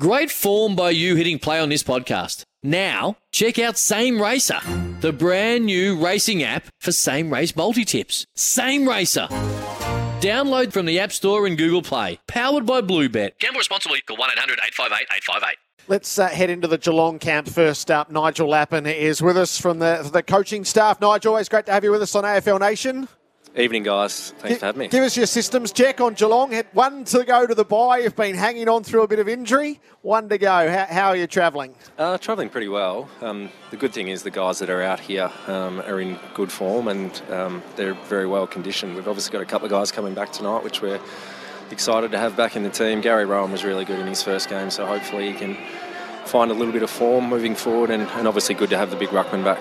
Great form by you hitting play on this podcast. Now, check out Same Racer, the brand new racing app for same race multi tips. Same Racer. Download from the App Store and Google Play. Powered by Bluebet. Gamble responsibly. Call 1 800 858 858. Let's uh, head into the Geelong camp first up. Nigel Lappin is with us from the, the coaching staff. Nigel, always great to have you with us on AFL Nation. Evening, guys. Thanks Gi- for having me. Give us your systems check on Geelong. Had one to go to the bye. You've been hanging on through a bit of injury. One to go. How, how are you travelling? Uh, travelling pretty well. Um, the good thing is the guys that are out here um, are in good form and um, they're very well conditioned. We've obviously got a couple of guys coming back tonight, which we're excited to have back in the team. Gary Rohan was really good in his first game, so hopefully he can find a little bit of form moving forward and, and obviously good to have the big ruckman back.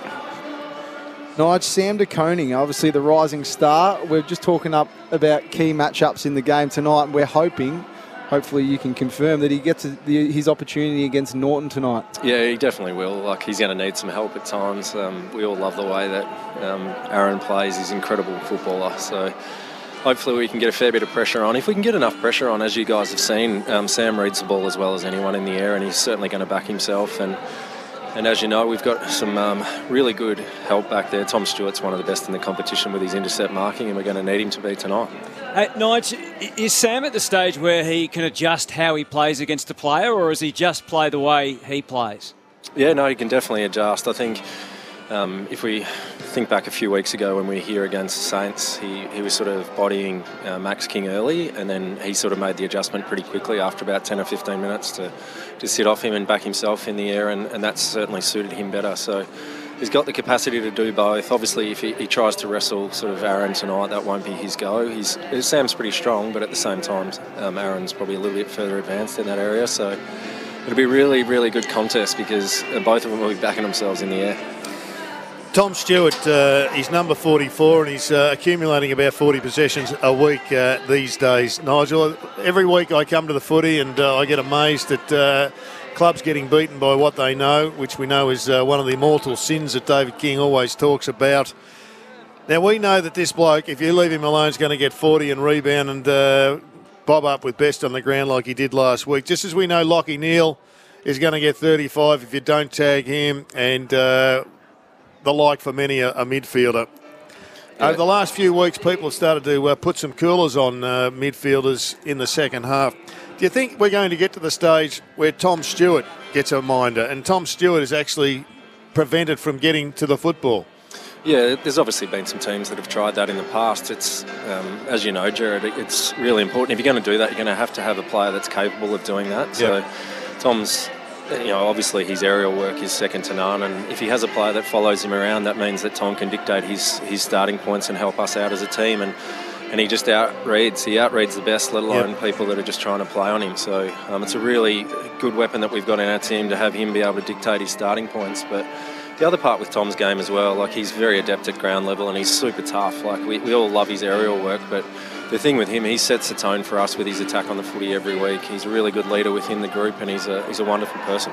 Nige, Sam De Koning, obviously the rising star. We're just talking up about key matchups in the game tonight, we're hoping, hopefully, you can confirm that he gets the, his opportunity against Naughton tonight. Yeah, he definitely will. Like he's going to need some help at times. Um, we all love the way that um, Aaron plays. He's an incredible footballer. So hopefully we can get a fair bit of pressure on. If we can get enough pressure on, as you guys have seen, um, Sam reads the ball as well as anyone in the air, and he's certainly going to back himself. And and as you know, we've got some um, really good help back there. Tom Stewart's one of the best in the competition with his intercept marking, and we're going to need him to be tonight. Hey, is Sam at the stage where he can adjust how he plays against a player, or does he just play the way he plays? Yeah, no, he can definitely adjust. I think um, if we think back a few weeks ago when we were here against the Saints, he, he was sort of bodying uh, Max King early, and then he sort of made the adjustment pretty quickly after about 10 or 15 minutes to, to sit off him and back himself in the air, and, and that certainly suited him better. So he's got the capacity to do both. Obviously, if he, he tries to wrestle sort of Aaron tonight, that won't be his go. He's Sam's pretty strong, but at the same time, um, Aaron's probably a little bit further advanced in that area. So it'll be really, really good contest because both of them will be backing themselves in the air. Tom Stewart, uh, he's number 44 and he's uh, accumulating about 40 possessions a week uh, these days. Nigel, every week I come to the footy and uh, I get amazed at uh, clubs getting beaten by what they know, which we know is uh, one of the mortal sins that David King always talks about. Now, we know that this bloke, if you leave him alone, is going to get 40 and rebound and bob up with best on the ground like he did last week. Just as we know Lachie Neale is going to get 35 if you don't tag him and the like for many a, a midfielder. Over the last few weeks, people have started to uh, put some coolers on uh, midfielders in the second half. Do you think we're going to get to the stage where Tom Stewart gets a minder and Tom Stewart is actually prevented from getting to the football? Yeah, there's obviously been some teams that have tried that in the past. It's, um, as you know, Jared, it's really important. If you're going to do that, you're going to have to have a player that's capable of doing that. So, Yep. Tom's, you know, obviously his aerial work is second to none, and if he has a player that follows him around, that means that Tom can dictate his his starting points and help us out as a team. And and he just outreads. He outreads the best, let alone people that are just trying to play on him. So um, it's a really good weapon that we've got in our team to have him be able to dictate his starting points. But the other part with Tom's game as well, like he's very adept at ground level and he's super tough. Like we, we all love his aerial work, but the thing with him, he sets the tone for us with his attack on the footy every week. He's a really good leader within the group and he's a, he's a wonderful person.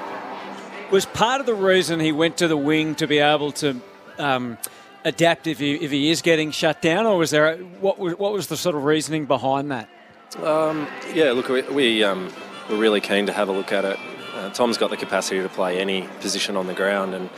Was part of the reason he went to the wing to be able to um, adapt if he, if he is getting shut down, or was there a, what was what was the sort of reasoning behind that? Um, yeah, look, we, we um, we're really keen to have a look at it. Uh, Tom's got the capacity to play any position on the ground, and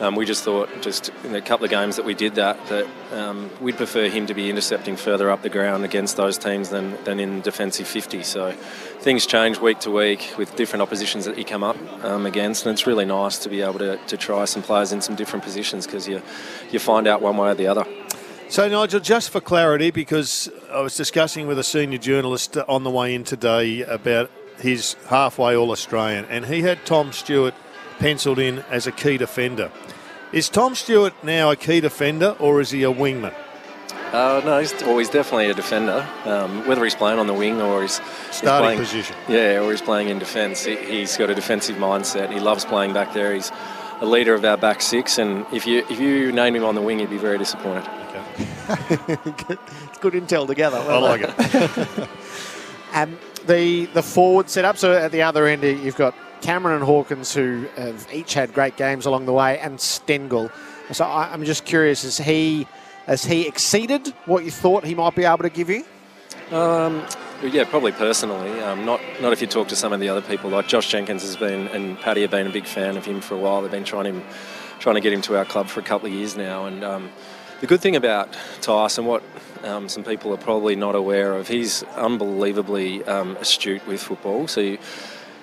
um, we just thought, just in a couple of games that we did that, that um, we'd prefer him to be intercepting further up the ground against those teams than, than in defensive 50. So things change week to week with different oppositions that you come up um, against, and it's really nice to be able to, to try some players in some different positions because you, you find out one way or the other. So, Nigel, just for clarity, because I was discussing with a senior journalist on the way in today about his halfway All Australian, and he had Tom Stewart penciled in as a key defender. Is Tom Stewart now a key defender, or is he a wingman? Uh, no, he's, well, he's definitely a defender. Um, whether he's playing on the wing or he's he's Starting playing, position. Yeah, or he's playing in defence. He, he's got a defensive mindset. He loves playing back there. He's a leader of our back six, and if you if you name him on the wing, you'd be very disappointed. it's good intel together. I like it. Um, the the forward setup. So at the other end, you've got Cameron and Hawkins, who have each had great games along the way, and Stengle. So I, I'm just curious: has he has he exceeded what you thought he might be able to give you? Um, yeah, probably personally. Um, not not if you talk to some of the other people. Like Josh Jenkins has been, and Paddy have been a big fan of him for a while. They've been trying him, trying to get him to our club for a couple of years now. And um, the good thing about Tyson, what um, some people are probably not aware of, he's unbelievably um, astute with football. So. You,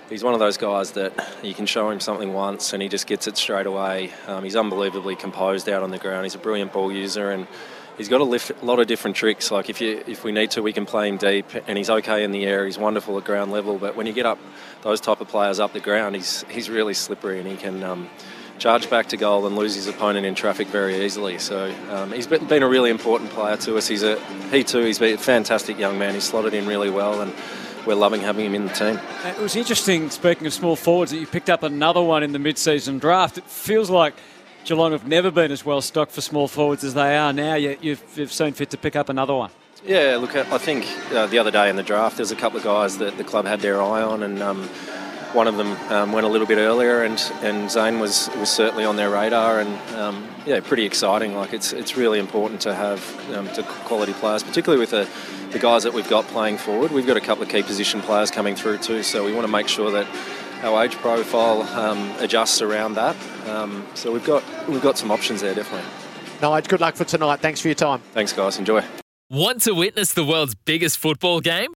he's one of those guys that you can show him something once and he just gets it straight away. Um, he's unbelievably composed out on the ground. He's a brilliant ball user and he's got a, lift, lot of different tricks. Like if you if we need to, we can play him deep, and he's okay in the air. He's wonderful at ground level. But when you get up those type of players up the ground, he's he's really slippery and he can. Um, charge back to goal and lose his opponent in traffic very easily. So um, he's been a really important player to us. He's a he too. He's been a fantastic young man. He's slotted in really well and we're loving having him in the team. It was interesting, speaking of small forwards, that you picked up another one in the mid-season draft. It feels like Geelong have never been as well stocked for small forwards as they are now. Yet you've, you've seen fit to pick up another one. Yeah, look, I think uh, the other day in the draft, there's a couple of guys that the club had their eye on, and um, one of them um, went a little bit earlier, and, and Zane was, was certainly on their radar, and um, yeah, pretty exciting. Like it's it's really important to have um, to quality players, particularly with the, the guys that we've got playing forward. We've got a couple of key position players coming through too, so we want to make sure that our age profile um, adjusts around that. Um, so we've got we've got some options there, definitely. Nige, good luck for tonight. Thanks for your time. Thanks, guys. Enjoy. Want to witness the world's biggest football game?